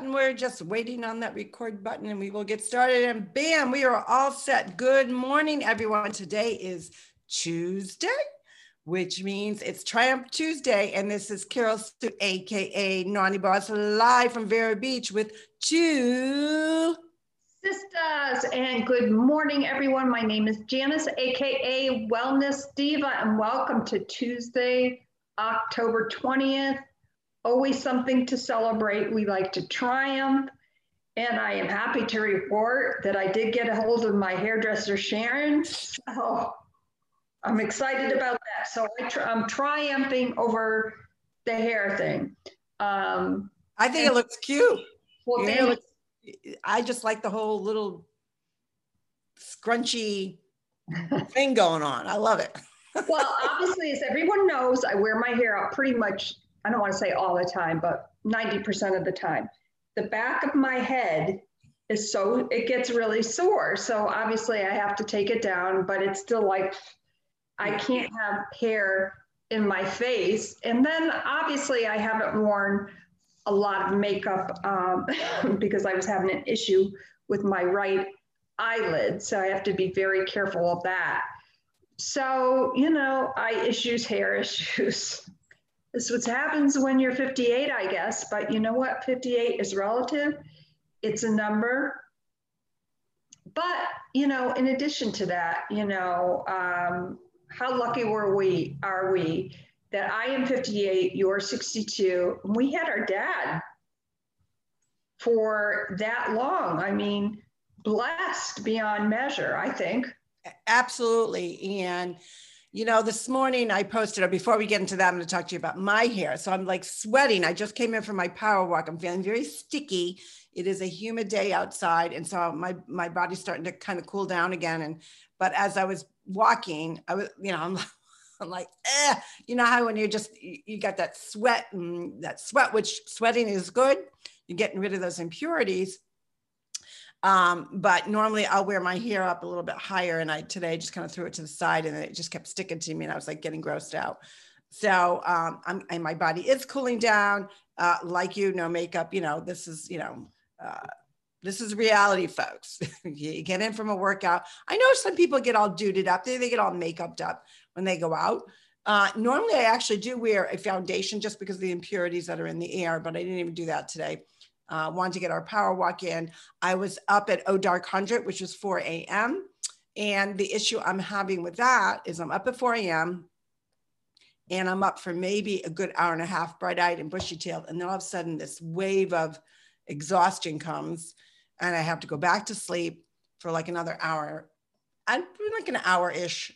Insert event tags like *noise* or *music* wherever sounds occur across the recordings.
and we're just waiting on that record button and we will get started. And bam, we are all set. Good morning, everyone. Today is Tuesday, which means it's Triumph Tuesday. And this is Carol Sue, AKA Naughty Boss, live from Vero Beach with two sisters. And good morning, everyone. My name is Janice, AKA Wellness Diva, and welcome to Tuesday, October 20th always something to celebrate. We like to triumph. And I am happy to report that I did get a hold of my hairdresser, Sharon. So I'm excited about that. So I am triumphing over the hair thing. Um, I think it looks cute. Well, you know, I just like the whole little scrunchy *laughs* thing going on. I love it. *laughs* well, obviously, as everyone knows, I wear my hair out pretty much I don't want to say all the time, but 90% of the time. The back of my head is so, it gets really sore. So obviously I have to take it down, but it's still like, I can't have hair in my face. And then obviously I haven't worn a lot of makeup um, *laughs* because I was having an issue with my right eyelid. So I have to be very careful of that. So, you know, eye issues, hair issues. *laughs* This what happens when you're 58, I guess. But you know what? 58 is relative. It's a number. But you know, in addition to that, you know, um, how lucky were we? Are we that I am 58, you're 62? We had our dad for that long. I mean, blessed beyond measure. I think. Absolutely, and you know, this morning I posted, or before we get into that, I'm going to talk to you about my hair. So I'm like sweating. I just came in from my power walk. I'm feeling very sticky. It is a humid day outside. And so my, my body's starting to kind of cool down again. And, but as I was walking, I was, you know, I'm, *laughs* I'm like, eh, you know how when you're just, you, got that sweat and that sweat, which sweating is good. You're getting rid of those impurities um, but normally I'll wear my hair up a little bit higher. And I today just kind of threw it to the side and it just kept sticking to me. And I was like getting grossed out. So um, I'm, and my body is cooling down. Uh, like you, no makeup. You know, this is, you know, uh, this is reality, folks. *laughs* you get in from a workout. I know some people get all duded up. They, they get all makeuped up when they go out. Uh, normally, I actually do wear a foundation just because of the impurities that are in the air, but I didn't even do that today uh, wanted to get our power walk in. I was up at O Dark 100, which was 4 a.m. And the issue I'm having with that is I'm up at 4 a.m. and I'm up for maybe a good hour and a half, bright eyed and bushy tailed. And then all of a sudden, this wave of exhaustion comes, and I have to go back to sleep for like another hour. Like an hour ish.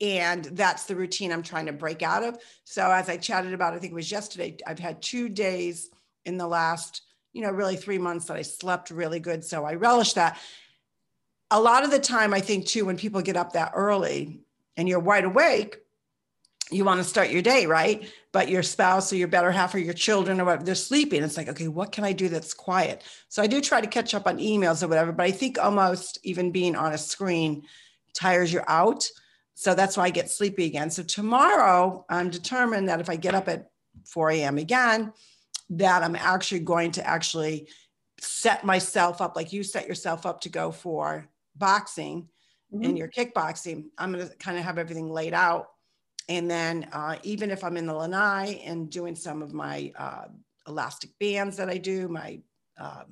And that's the routine I'm trying to break out of. So, as I chatted about, I think it was yesterday, I've had two days in the last you know, really three months that I slept really good. So I relish that. A lot of the time, I think too, when people get up that early and you're wide awake, you want to start your day, right? But your spouse or your better half or your children or whatever, they're sleeping. It's like, okay, what can I do that's quiet? So I do try to catch up on emails or whatever, but I think almost even being on a screen tires you out. So that's why I get sleepy again. So tomorrow, I'm determined that if I get up at 4 a.m. again, that I'm actually going to actually set myself up like you set yourself up to go for boxing mm-hmm. in your kickboxing. I'm going to kind of have everything laid out. And then uh, even if I'm in the lanai and doing some of my uh, elastic bands that I do, my uh,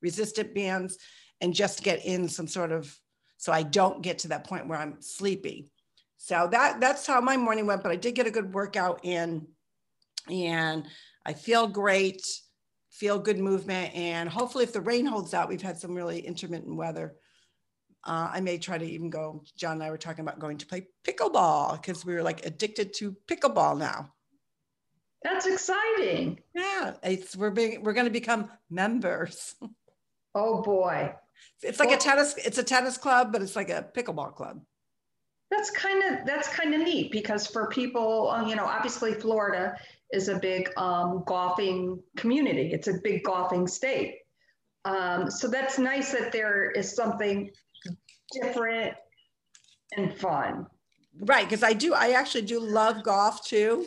resistant bands, and just get in some sort of so I don't get to that point where I'm sleepy. So that that's how my morning went. But I did get a good workout in, and I feel great, feel good movement. And hopefully, if the rain holds out, we've had some really intermittent weather. Uh, I may try to even go. John and I were talking about going to play pickleball because we were like addicted to pickleball now. That's exciting. Yeah, it's we're being we're going to become members. *laughs* Oh boy, it's like well, a tennis. It's a tennis club, but it's like a pickleball club. That's kind of that's kind of neat because for people, uh, you know, obviously Florida is a big um, golfing community. It's a big golfing state. Um, so that's nice that there is something different and fun. Right, because I do. I actually do love golf too.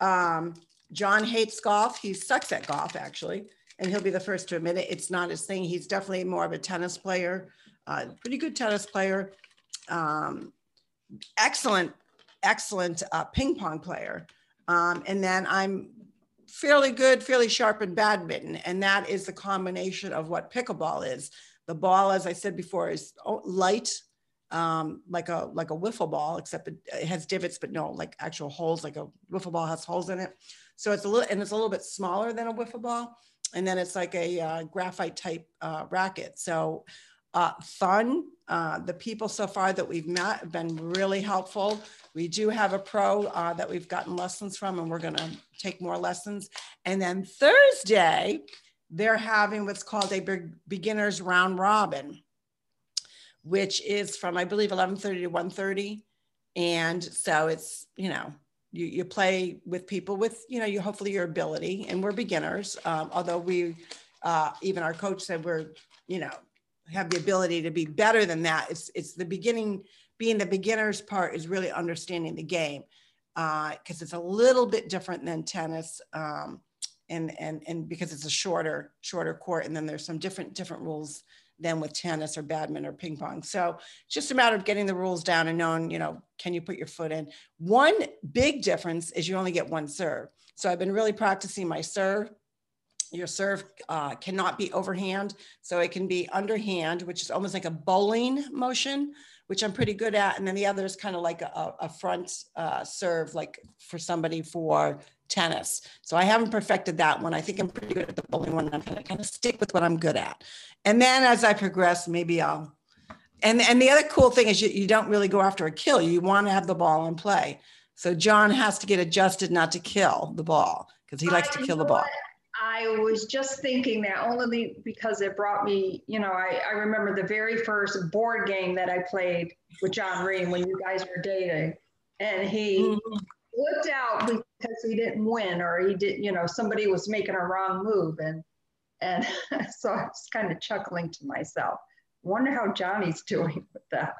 Um, John hates golf. He sucks at golf actually, and he'll be the first to admit it. It's not his thing. He's definitely more of a tennis player, uh, pretty good tennis player, um, excellent, excellent uh, ping pong player. Um, and then I'm fairly good, fairly sharp in badminton. And that is the combination of what pickleball is. The ball, as I said before, is light, um, like a like a wiffle ball, except it, it, has divots, but no like actual holes. Like a wiffle ball has holes in it, so it's a little and it's a little bit smaller than a wiffle ball, and then it's like a uh, graphite type uh, racket. So uh, fun. Uh, the people so far that we've met have been really helpful. We do have a pro uh, that we've gotten lessons from, and we're going to take more lessons. And then Thursday, they're having what's called a beginner's round robin which is from I believe 11:30 to 1:30, and so it's you know you you play with people with you know you hopefully your ability, and we're beginners. Um, although we uh, even our coach said we're you know have the ability to be better than that. It's it's the beginning being the beginners part is really understanding the game because uh, it's a little bit different than tennis. Um, and, and, and because it's a shorter, shorter court, and then there's some different, different rules than with tennis or badminton or ping pong. So it's just a matter of getting the rules down and knowing, you know, can you put your foot in? One big difference is you only get one serve. So I've been really practicing my serve. Your serve uh, cannot be overhand. So it can be underhand, which is almost like a bowling motion, which I'm pretty good at. And then the other is kind of like a, a front uh, serve, like for somebody for tennis. So I haven't perfected that one. I think I'm pretty good at the bowling one. I'm going to kind of stick with what I'm good at. And then as I progress, maybe I'll. And, and the other cool thing is you, you don't really go after a kill. You want to have the ball in play. So John has to get adjusted not to kill the ball because he likes to kill the ball. I was just thinking that only because it brought me, you know, I, I remember the very first board game that I played with John Ream when you guys were dating. And he mm-hmm flipped out because he didn't win or he didn't, you know, somebody was making a wrong move. And and *laughs* so I was kind of chuckling to myself. Wonder how Johnny's doing with that.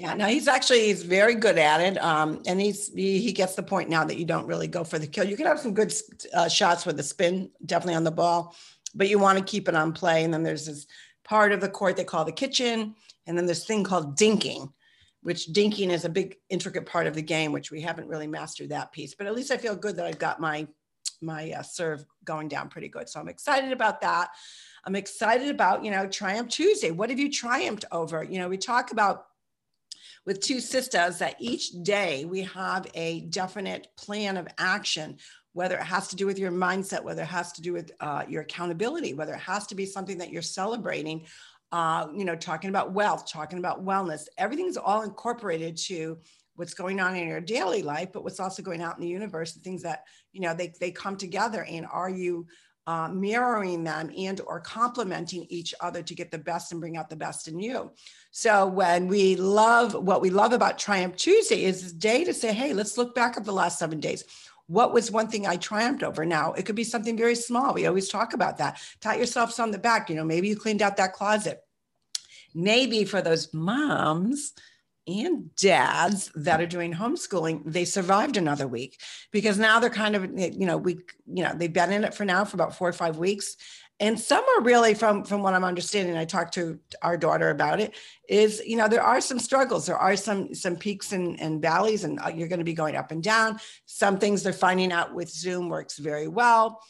Yeah, no, he's actually he's very good at it, um, and he's he, he, gets the point now that you don't really go for the kill. You can have some good uh, shots with the spin, definitely on the ball, but you want to keep it on play. And then there's this part of the court they call the kitchen, and then this thing called dinking, which dinking is a big intricate part of the game, which we haven't really mastered that piece. But at least I feel good that I've got my my uh, serve going down pretty good. So I'm excited about that. I'm excited about you know Triumph Tuesday. What have you triumphed over? You know, we talk about with two sisters that each day we have a definite plan of action whether it has to do with your mindset, whether it has to do with uh, your accountability, whether it has to be something that you're celebrating, uh, you know, talking about wealth, talking about wellness, everything's all incorporated to what's going on in your daily life, but what's also going out in the universe, the things that, you know, they, they come together. And are you uh, mirroring them and or complementing each other to get the best and bring out the best in you. So when we love, what we love about Triumph Tuesday is this day to say, hey, let's look back at the last seven days what was one thing I triumphed over? Now, it could be something very small. We always talk about that. Pat yourselves on the back. You know, maybe you cleaned out that closet. Maybe for those moms and dads that are doing homeschooling, they survived another week because now they're kind of, you know, we, you know, they've been in it for now for about four or five weeks. And some are really from from what i'm understanding i talked to our daughter about it is you know there are some struggles. There are some some peaks and, and valleys and uh, you're going to be going up and down. Some things they're finding out with zoom works very well.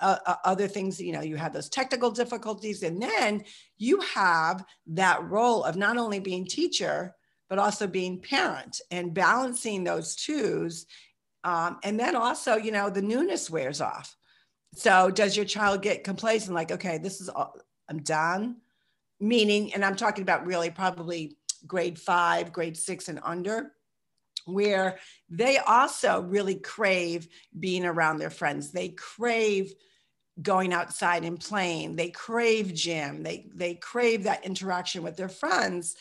Uh, uh, other things you know you have those technical difficulties. And then you have that role of not only being teacher but also being parent and balancing those twos um, and then also you know the newness wears off so does your child get complacent like, okay, this is all, I'm done? Meaning, and I'm talking about really probably grade five, grade six and under, where they also really crave being around their friends. They crave going outside and playing. They crave gym. They they crave that interaction with their friends.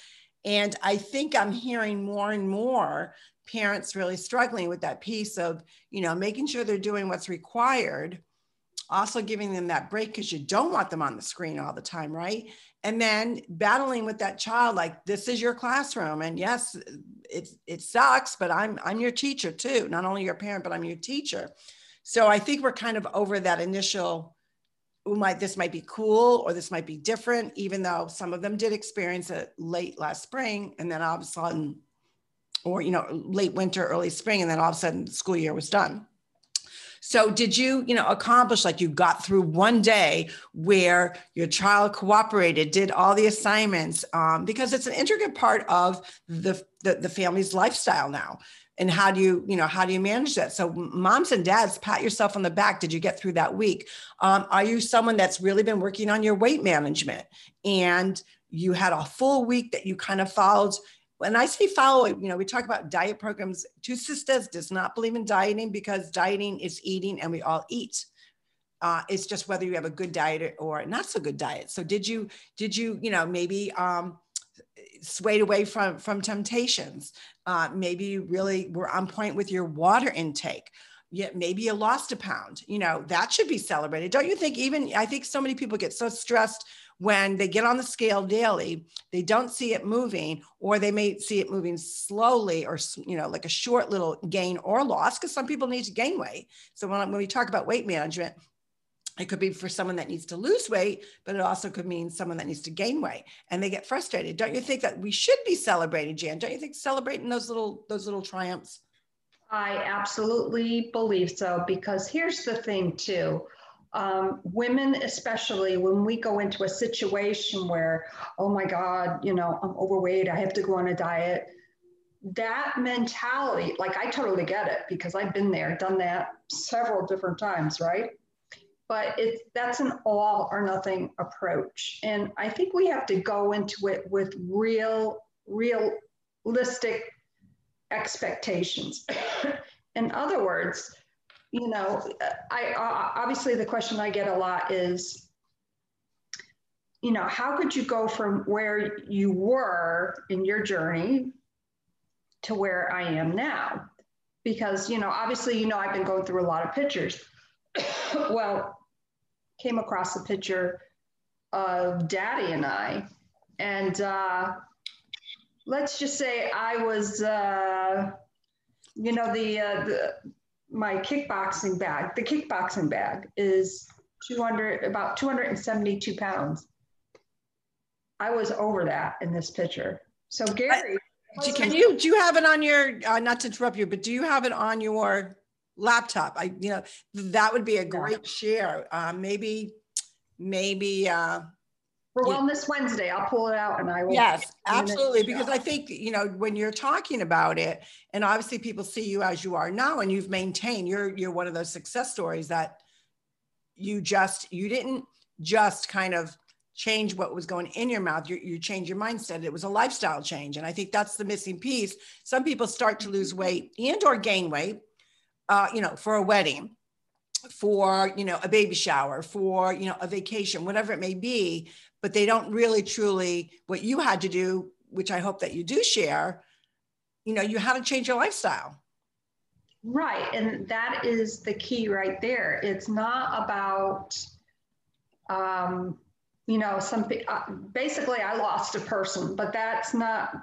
And I think I'm hearing more and more parents really struggling with that piece of, you know, making sure they're doing what's required also giving them that break because you don't want them on the screen all the time, right? And then battling with that child, like this is your classroom, and yes, it it sucks, but I'm I'm your teacher too, not only your parent, but I'm your teacher. So I think we're kind of over that initial might this might be cool or this might be different, even though some of them did experience it late last spring and then all of a sudden, or you know, late winter, early spring, and then all of a sudden the school year was done. So did you, you know, accomplish like you got through one day where your child cooperated, did all the assignments, um, because it's an intricate part of the, the, the family's lifestyle now and how do you you know how do you manage that? So moms and dads pat yourself on the back. Did you get through that week? Um, are you someone that's really been working on your weight management? And you had a full week that you kind of followed. When i say follow you know we talk about diet programs. Two sisters does not believe in dieting because dieting is eating and we all eat. Uh, it's just whether you have a good diet or not so good diet. So did you did you you know maybe um, swayed away from from temptations. Uh, maybe you really were on point with your water intake. Yet maybe you lost a pound. You know that should be celebrated. Don't you think even i think so many people get so stressed when they get on the scale daily they don't see it moving or they may see it moving slowly or you know like a short little gain or loss because some people need to gain weight. So when, when we talk about weight management it could be for someone that needs to lose weight, but it also could mean someone that needs to gain weight and they get frustrated. Don't you think that we should be celebrating, Jan? Don't you think celebrating those little those little triumphs? I absolutely believe so because here's the thing too. Um, women, especially when we go into a situation where, oh my God, you know, I'm overweight, I have to go on a diet. That mentality, like I totally get it because I've been there, done that several different times, right? But it's that's an all or nothing approach. And i think we have to go into it with real realistic expectations. *laughs* In other words you know i obviously the question i get a lot is you know how could you go from where you were in your journey to where i am now? Because you know obviously you know i've been going through a lot of pictures *coughs* well, came across a picture of Daddy and I, and uh, let's just say I was, uh, you know, the, uh, the my kickboxing bag. The kickboxing bag is 200, about 272 pounds. I was over that in this picture. So Gary. I, can you do you have it on your uh, not to interrupt you, but do you have it on your laptop. I, you know, that would be a great share. Uh, maybe, maybe. Uh, for Wellness Wednesday, I'll pull it out and I will. Yes, absolutely. Because I think, you know, when you're talking about it, and obviously people see you as you are now, and you've maintained, you're you're one of those success stories that you just you didn't just kind of change what was going in your mouth you, you change your mindset it was a lifestyle change and i think that's the missing piece some people start to lose weight and or gain weight uh, you know, for a wedding, for, you know, a baby shower, for, you know, a vacation, whatever it may be, but they don't really truly, what you had to do, which I hope that you do share, you know, you had to change your lifestyle. Right. And that is the key right there. It's not about, um, you know, something, uh, basically, I lost a person, but that's not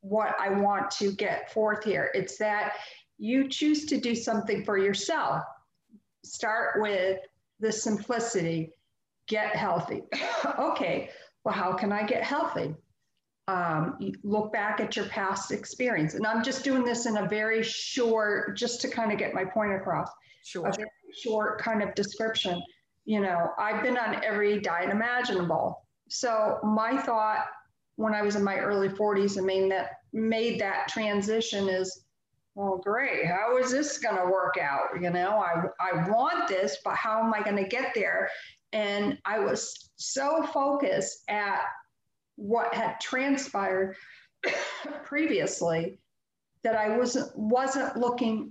what I want to get forth here. It's that you choose to do something for yourself. Start with the simplicity get healthy. *coughs* okay, well, how can I get healthy? Um, look back at your past experience. And I'm just doing this in a very short, just to kind of get my point across. Sure. A very short kind of description. You know, I've been on every diet imaginable. So my thought when I was in my early 40s and made that made that transition is well, great. How is this going to work out? You know, I, I want this, but how am I going to get there? And I was so focused at what had transpired *coughs* previously that I wasn't wasn't looking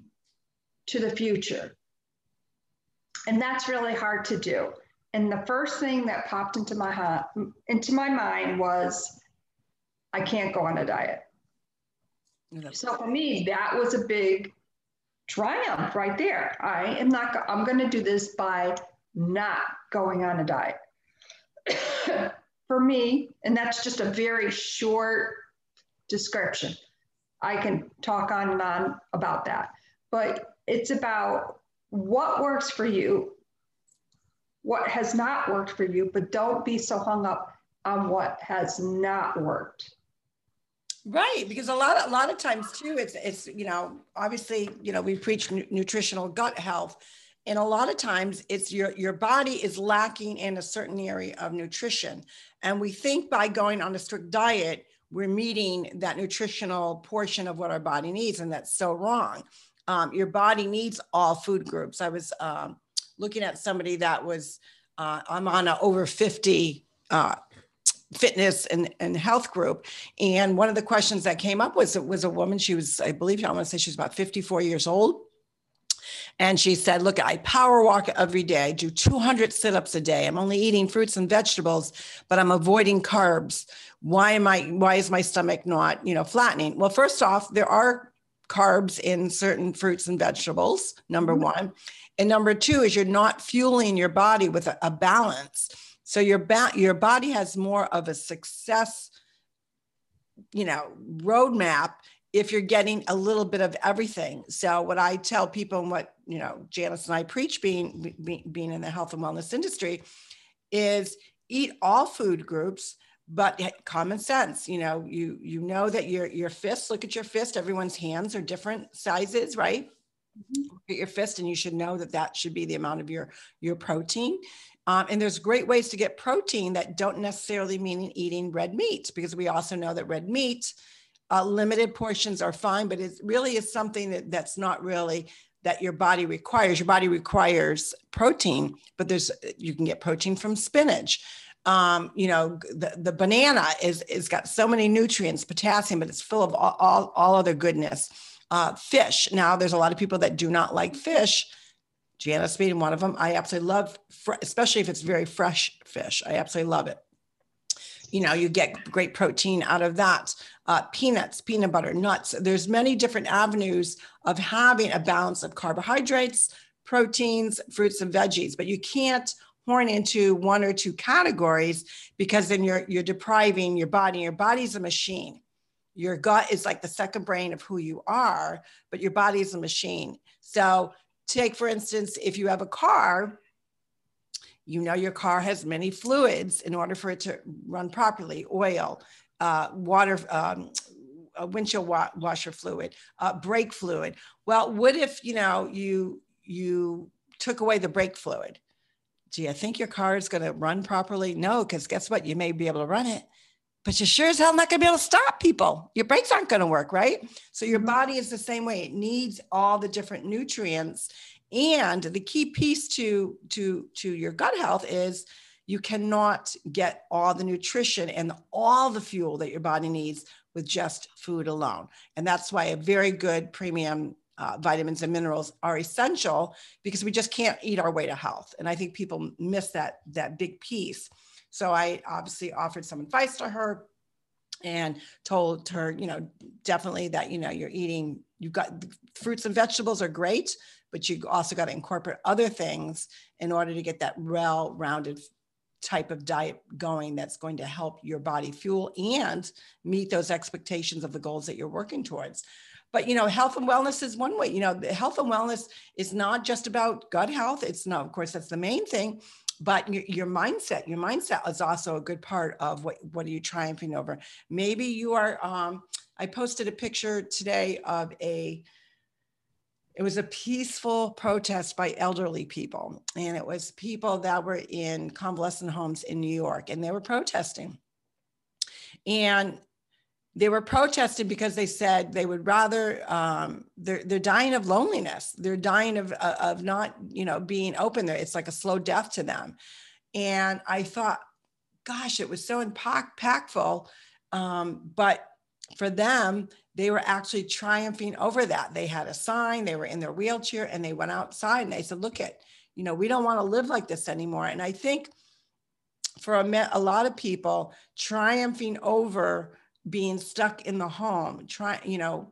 to the future. And that's really hard to do. And the first thing that popped into my heart into my mind was I can't go on a diet. So for me, that was a big triumph right there. I am not, I'm going to do this by not going on a diet. *coughs* for me, and that's just a very short description. I can talk on and on about that, but it's about what works for you, what has not worked for you, but don't be so hung up on what has not worked. Right, because a lot of, a lot of times too, it's it's you know obviously you know we preach nu- nutritional gut health, and a lot of times it's your your body is lacking in a certain area of nutrition, and we think by going on a strict diet we're meeting that nutritional portion of what our body needs, and that's so wrong. Um, your body needs all food groups. I was um, looking at somebody that was uh, I'm on a over 50 uh, fitness and, and health group. And one of the questions that came up was, it was a woman, she was, I believe, I want to say she was about 54 years old. And she said, look, I power walk every day, I do 200 sit-ups a day. I'm only eating fruits and vegetables, but I'm avoiding carbs. Why am I, why is my stomach not, you know, flattening? Well, first off, there are carbs in certain fruits and vegetables, number mm-hmm. one. And number two is you're not fueling your body with a, a balance. So your ba- your body has more of a success, you know, roadmap if you're getting a little bit of everything. So what I tell people and what, you know, Janice and I preach being, being in the health and wellness industry is eat all food groups, but common sense, you know, you, you know that your, your fist, look at your fist, everyone's hands are different sizes, right? Mm-hmm. Look at your fist and you should know that that should be the amount of your, your protein. Um, and there's great ways to get protein that don't necessarily mean eating red meat, because we also know that red meat, uh, limited portions are fine, but it really is something that, that's not really that your body requires. Your body requires protein, but there's you can get protein from spinach. Um, you know, the, the banana is is got so many nutrients, potassium, but it's full of all, all, all other goodness. Uh, fish. Now, there's a lot of people that do not like fish Janice being one of them. I absolutely love, especially if it's very fresh fish. I absolutely love it. You know, you get great protein out of that. Uh, peanuts, peanut butter, nuts. There's many different avenues of having a balance of carbohydrates, proteins, fruits, and veggies, but you can't horn into one or two categories because then you're you're depriving your body. Your body's a machine. Your gut is like the second brain of who you are, but your body is a machine. So take, for instance, if you have a car, you know your car has many fluids in order for it to run properly oil, uh, water, um, windshield wa- washer fluid, uh, brake fluid. Well, what if you know you you took away the brake fluid? Do you think your car is going to run properly? No, because guess what? You may be able to run it, but you're sure as hell not going to be able to stop people. Your brakes aren't going to work, right? So your mm-hmm. body is the same way. It needs all the different nutrients. And the key piece to to to your gut health is you cannot get all the nutrition and all the fuel that your body needs with just food alone. And that's why a very good premium uh, vitamins and minerals are essential because we just can't eat our way to health. And I think people miss that that big piece. So I obviously offered some advice to her and told her, you know, definitely that, you know, you're eating, you've got fruits and vegetables are great, but you also got to incorporate other things in order to get that well rounded type of diet going that's going to help your body fuel and meet those expectations of the goals that you're working towards. But you know health and wellness is one way you know the health and wellness is not just about gut health. It's not of course that's the main thing but your, your, mindset your mindset is also a good part of what what are you triumphing over? Maybe you are um, i posted a picture today of a it was a peaceful protest by elderly people and it was people that were in convalescent homes in new york and they were protesting. And they were protesting because they said they would rather um, they're, they're dying of loneliness. They're dying of, uh, of not you know being open there. It's like a slow death to them. And i thought gosh it was so impactful um, but for them they were actually triumphing over that. They had a sign they were in their wheelchair and they went outside and they said look at you know we don't want to live like this anymore. And i think for a, a lot of people triumphing over being stuck in the home, trying, you know,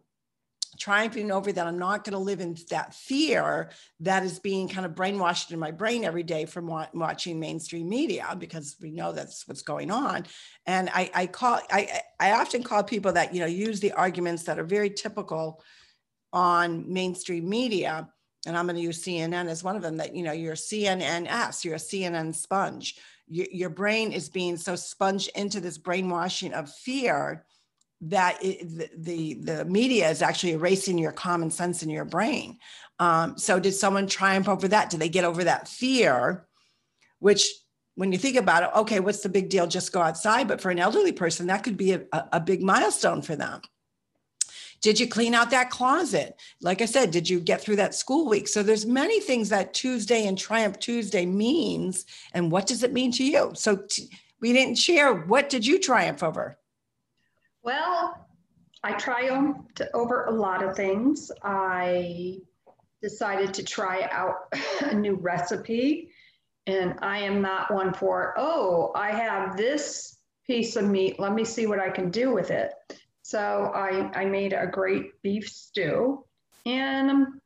triumphing over that I'm not going to live in that fear that is being kind of brainwashed in my brain every day from wa- watching mainstream media because we know that's what's going on. And I, I call, I, I often call people that, you know, use the arguments that are very typical on mainstream media and I'm going to use CNN as one of them, that, you know, you're CNNS, you're a CNN sponge. Your, your brain is being so sponged into this brainwashing of fear that it, the, the, media is actually erasing your common sense in your brain. Um, so did someone triumph over that? Did they get over that fear? Which when you think about it, okay, what's the big deal? Just go outside. But for an elderly person, that could be a, a big milestone for them. Did you clean out that closet? Like I said, did you get through that school week? So there's many things that Tuesday and Triumph Tuesday means, and what does it mean to you? So t- we didn't share. What did you triumph over? Well, I triumphed over a lot of things. I decided to try out *laughs* a new recipe. And I am not one for, oh, I have this piece of meat. Let me see what I can do with it. So I, I made a great beef stew. And I'm,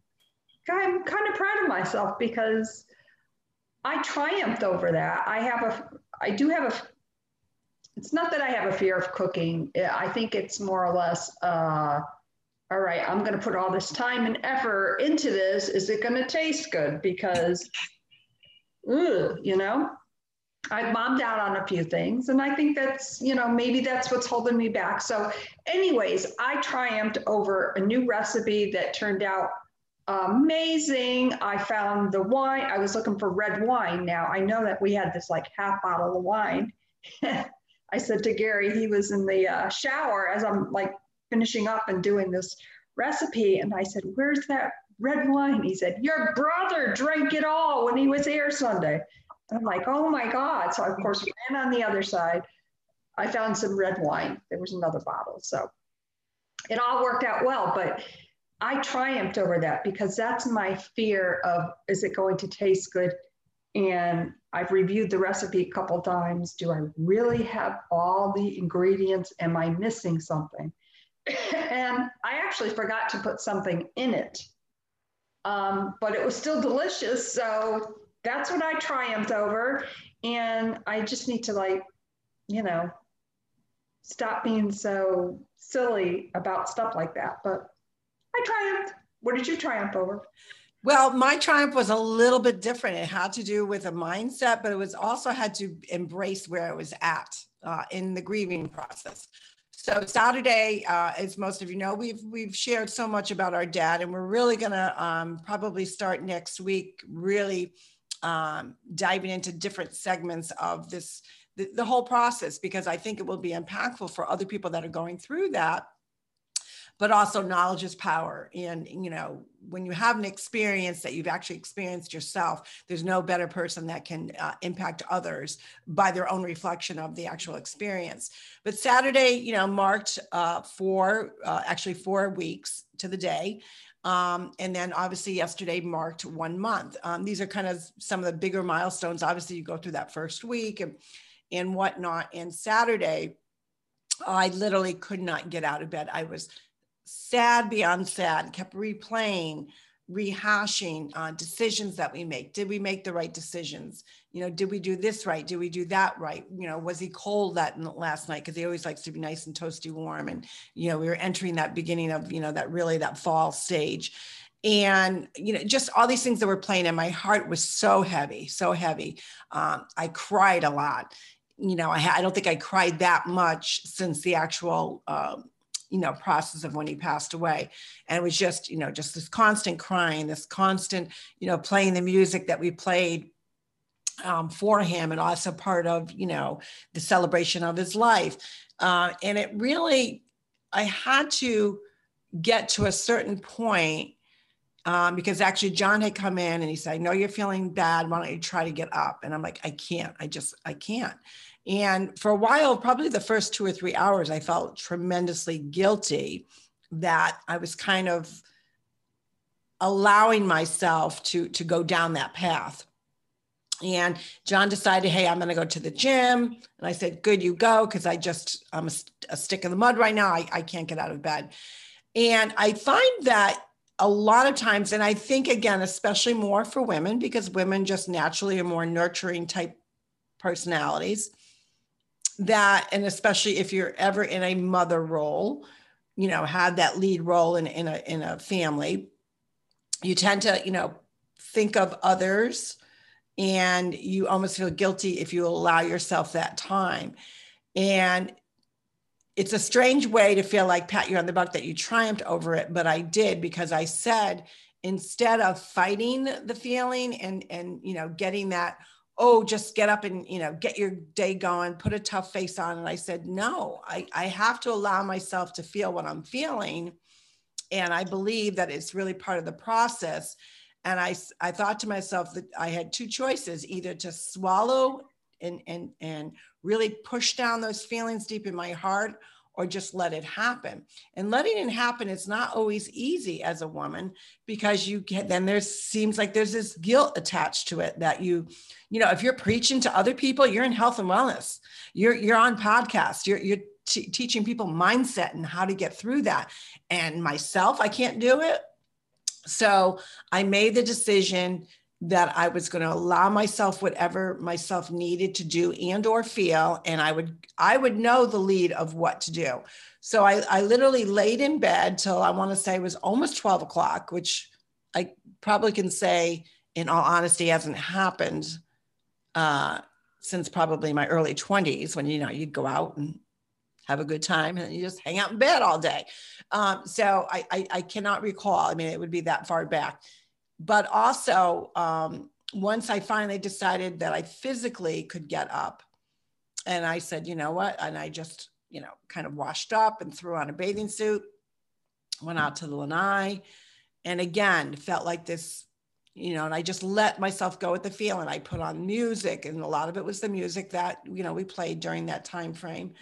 I'm kind of proud of myself because I triumphed over that. I have a, I do have a, it's not that I have a fear of cooking. I think it's more or less, uh, all right, I'm going to put all this time and effort into this. Is it going to taste good? Because, ugh, you know, I bombed out on a few things. And I think that's, you know, maybe that's what's holding me back. So, anyways, I triumphed over a new recipe that turned out amazing. I found the wine. I was looking for red wine. Now, I know that we had this like half bottle of wine. *laughs* I said to Gary, he was in the uh, shower as I'm like finishing up and doing this recipe. And I said, Where's that red wine? He said, Your brother drank it all when he was here Sunday. I'm like, Oh my God. So, of course, *laughs* ran on the other side. I found some red wine. There was another bottle. So it all worked out well. But I triumphed over that because that's my fear of is it going to taste good? And I've reviewed the recipe a couple times. Do I really have all the ingredients? Am I missing something? *coughs* and I actually forgot to put something in it. Um, but it was still delicious. So that's what I triumphed over. And I just need to, like, you know, stop being so silly about stuff like that. But I triumphed. What did you triumph over? Well, my triumph was a little bit different. It had to do with a mindset, but it was also had to embrace where I was at uh, in the grieving process. So Saturday, uh, as most of you know, we've we've shared so much about our dad, and we're really gonna um, probably start next week, really um, diving into different segments of this the, the whole process because I think it will be impactful for other people that are going through that. But also knowledge is power and you know when you have an experience that you've actually experienced yourself there's no better person that can uh, impact others by their own reflection of the actual experience. But saturday you know marked uh, four uh, actually four weeks to the day um, and then obviously yesterday marked one month. Um, these are kind of some of the bigger milestones. Obviously, you go through that first week and, and whatnot. And Saturday, I literally could not get out of bed. I was sad beyond sad, kept replaying, rehashing uh, decisions that we make. Did we make the right decisions? You know, did we do this right? Did we do that right? You know, was he cold that last night? Because he always likes to be nice and toasty warm. And, you know, we were entering that beginning of, you know, that really that fall stage. And, you know, just all these things that were playing and my heart was so heavy, so heavy. Um, I cried a lot. You know, I, I don't think I cried that much since the actual, um, you know process of when he passed away and it was just you know just this constant crying this constant you know playing the music that we played um, for him and also part of you know the celebration of his life uh, and it really i had to get to a certain point um, because actually John had come in and he said, I know you're feeling bad. Why don't you try to get up? And I'm like, I can't. I just, I can't. And for a while, probably the first two or three hours, I felt tremendously guilty that I was kind of allowing myself to, to go down that path. And John decided, hey, I'm going to go to the gym. And I said, good, you go, because I just, I'm a, a, stick in the mud right now. I, I can't get out of bed. And I find that a lot of times, and I think, again, especially more for women, because women just naturally are more nurturing type personalities that and especially if you're ever in a mother role you know had that lead role in, in a in a family you tend to, you know, think of others and you almost feel guilty if you allow yourself that time. And it's a strange way to feel like pat you on the back that you triumphed over it, but I did because I said instead of fighting the feeling and and you know getting that oh just get up and you know get your day going put a tough face on. And i said no i i have to allow myself to feel what i'm feeling. And i believe that it's really part of the process. And i i thought to myself that i had two choices either to swallow and and and really push down those feelings deep in my heart or just let it happen. And letting it happen is not always easy as a woman because you get then there seems like there's this guilt attached to it that you, you know, if you're preaching to other people, you're in health and wellness. You're you're on podcasts. You're you're t- teaching people mindset and how to get through that. And myself, I can't do it. So I made the decision that I was going to allow myself whatever myself needed to do and or feel and I would I would know the lead of what to do. So I, I literally laid in bed till I want to say it was almost 12 o'clock, which I probably can say in all honesty hasn't happened uh, since probably my early 20s when you know you'd go out and have a good time and you just hang out in bed all day. Um, so I, I, I cannot recall. I mean, it would be that far back but also um, once I finally decided that I physically could get up, and I said, you know what? And I just, you know, kind of washed up and threw on a bathing suit, went out to the lanai, and again felt like this, you know, and I just let myself go with the feeling. I put on music, and a lot of it was the music that you know we played during that time frame,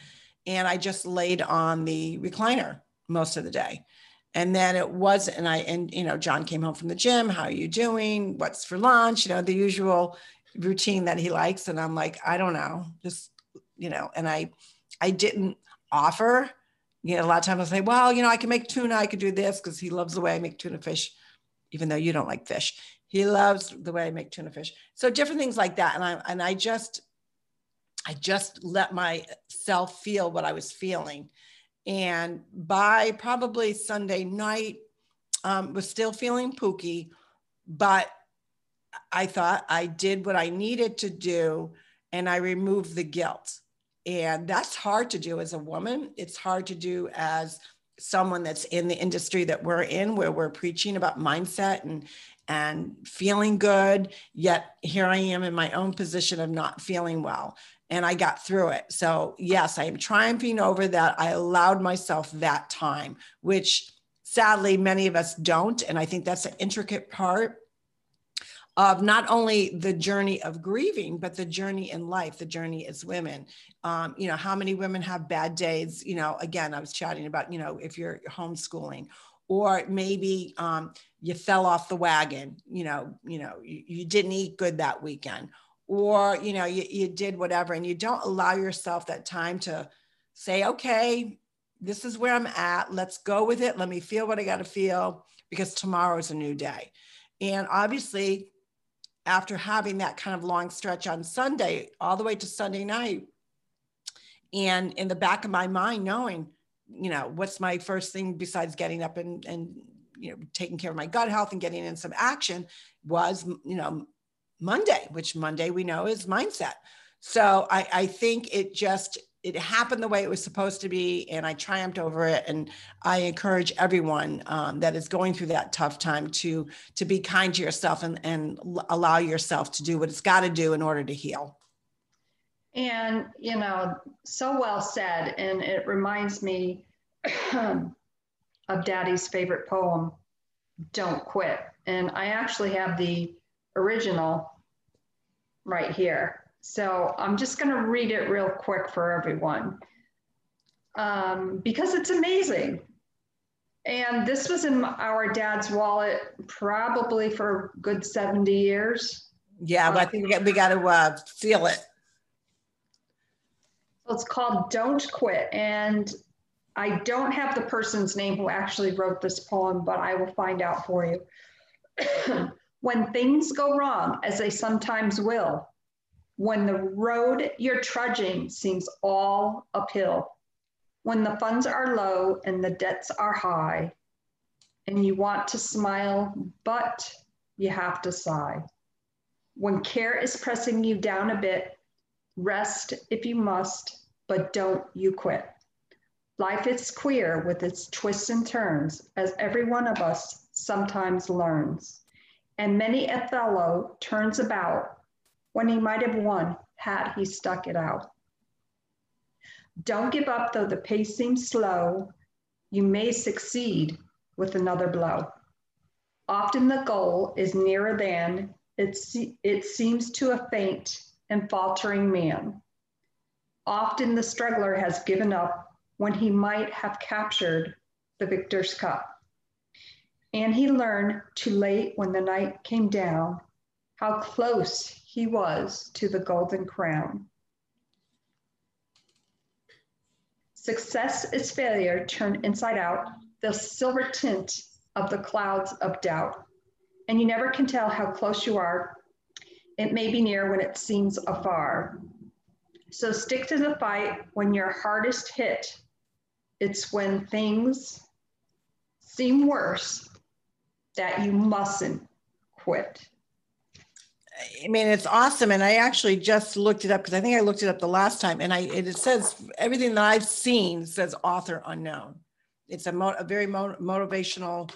and I just laid on the recliner most of the day and then it was and i and you know john came home from the gym how are you doing? What's for lunch? You know the usual routine that he likes and i'm like i don't know just you know and i i didn't offer. You know a lot of times i say well you know i can make tuna i could do this because he loves the way i make tuna fish even though you don't like fish. He loves the way i make tuna fish. So different things like that and i and i just i just let myself feel what i was feeling and by probably Sunday night, um, was still feeling pooky, but I thought I did what I needed to do and I removed the guilt. And that's hard to do as a woman. It's hard to do as someone that's in the industry that we're in, where we're preaching about mindset and and feeling good. Yet here I am in my own position of not feeling well and I got through it. So, yes, I am triumphing over that. I allowed myself that time, which sadly many of us don't. And I think that's an intricate part of not only the journey of grieving, but the journey in life, the journey as women. Um, you know, how many women have bad days? You know, again, I was chatting about, you know, if you're homeschooling or maybe um, you fell off the wagon, you know, you know, you, you didn't eat good that weekend or you know you, you did whatever and you don't allow yourself that time to say okay this is where i'm at. Let's go with it. Let me feel what i got to feel because tomorrow is a new day. And obviously after having that kind of long stretch on sunday all the way to sunday night and in the back of my mind knowing you know what's my first thing besides getting up and and you know taking care of my gut health and getting in some action was you know Monday, which Monday we know is mindset. So I, I think it just it happened the way it was supposed to be, and I triumphed over it. And I encourage everyone um, that is going through that tough time to to be kind to yourself and and allow yourself to do what it's got to do in order to heal. And you know, so well said, and it reminds me of Daddy's favorite poem, "Don't Quit." And I actually have the original right here. So I'm just going to read it real quick for everyone um, because it's amazing. And this was in our dad's wallet probably for a good 70 years. Yeah, but I think we got, we got to uh, seal it. So it's called Don't Quit. And I don't have the person's name who actually wrote this poem, but I will find out for you. *clears throat* When things go wrong, as they sometimes will, when the road you're trudging seems all uphill, when the funds are low and the debts are high, and you want to smile, but you have to sigh. When care is pressing you down a bit, rest if you must, but don't you quit. Life is queer with its twists and turns, as every one of us sometimes learns. And many Othello turns about when he might have won had he stuck it out. Don't give up though the pace seems slow. You may succeed with another blow. Often the goal is nearer than it, se- it seems to a faint and faltering man. Often the struggler has given up when he might have captured the victor's cup. And he learned too late when the night came down how close he was to the golden crown. Success is failure turned inside out, the silver tint of the clouds of doubt. And you never can tell how close you are. It may be near when it seems afar. So stick to the fight when you're hardest hit. It's when things seem worse that you mustn't quit. I mean, it's awesome. And I actually just looked it up because I think I looked it up the last time. And I it says everything that I've seen says author unknown. It's a, mo- a very mo- motivational,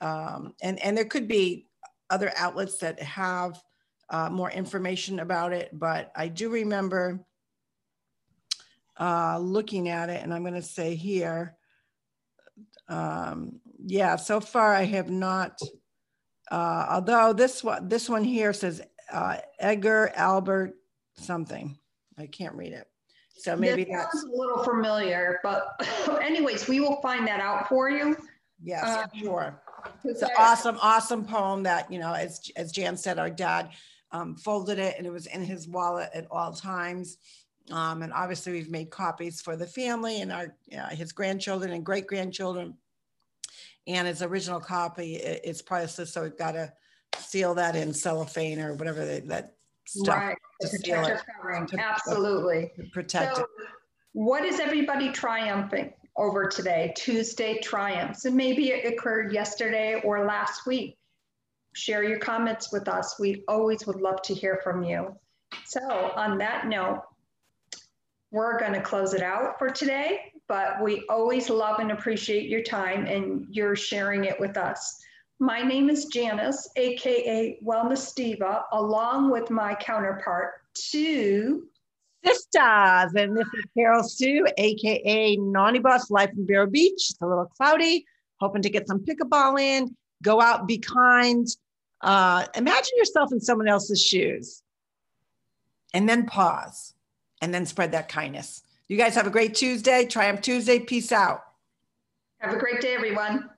um, and and there could be other outlets that have uh, more information about it. But I do remember uh, looking at it, and I'm going to say here, um, yeah. So far, I have not. Uh, although this one, this one here says uh, Edgar Albert something. I can't read it. So maybe This that's, a little familiar, but *laughs* anyways, we will find that out for you. yes, uh, sure. It's an awesome, awesome poem that, you know, as, as Jan said, our dad um, folded it and it was in his wallet at all times. Um, and obviously we've made copies for the family and our, uh, his grandchildren and great grandchildren. And its original copy, it's priceless, so we've got to seal that in cellophane or whatever they- that stuff Right, to seal it, covering, To- absolutely. to protect So it. what is everybody triumphing over today? Tuesday triumphs, and maybe it occurred yesterday or last week. Share your comments with us. We always would love to hear from you. So on that note, we're going to close it out for today, but we always love and appreciate your time and your sharing it with us. My name is Janice, AKA Wellness Diva, along with my counterpart, two sisters. And this is Carol Sue, aka Naughty Boss Life in Vero Beach. It's a little cloudy, hoping to get some pickleball in. Go out, be kind. Uh, imagine yourself in someone else's shoes. And then pause and then spread that kindness. You guys have a great Tuesday. Triumph Tuesday. Peace out. have a great day, everyone.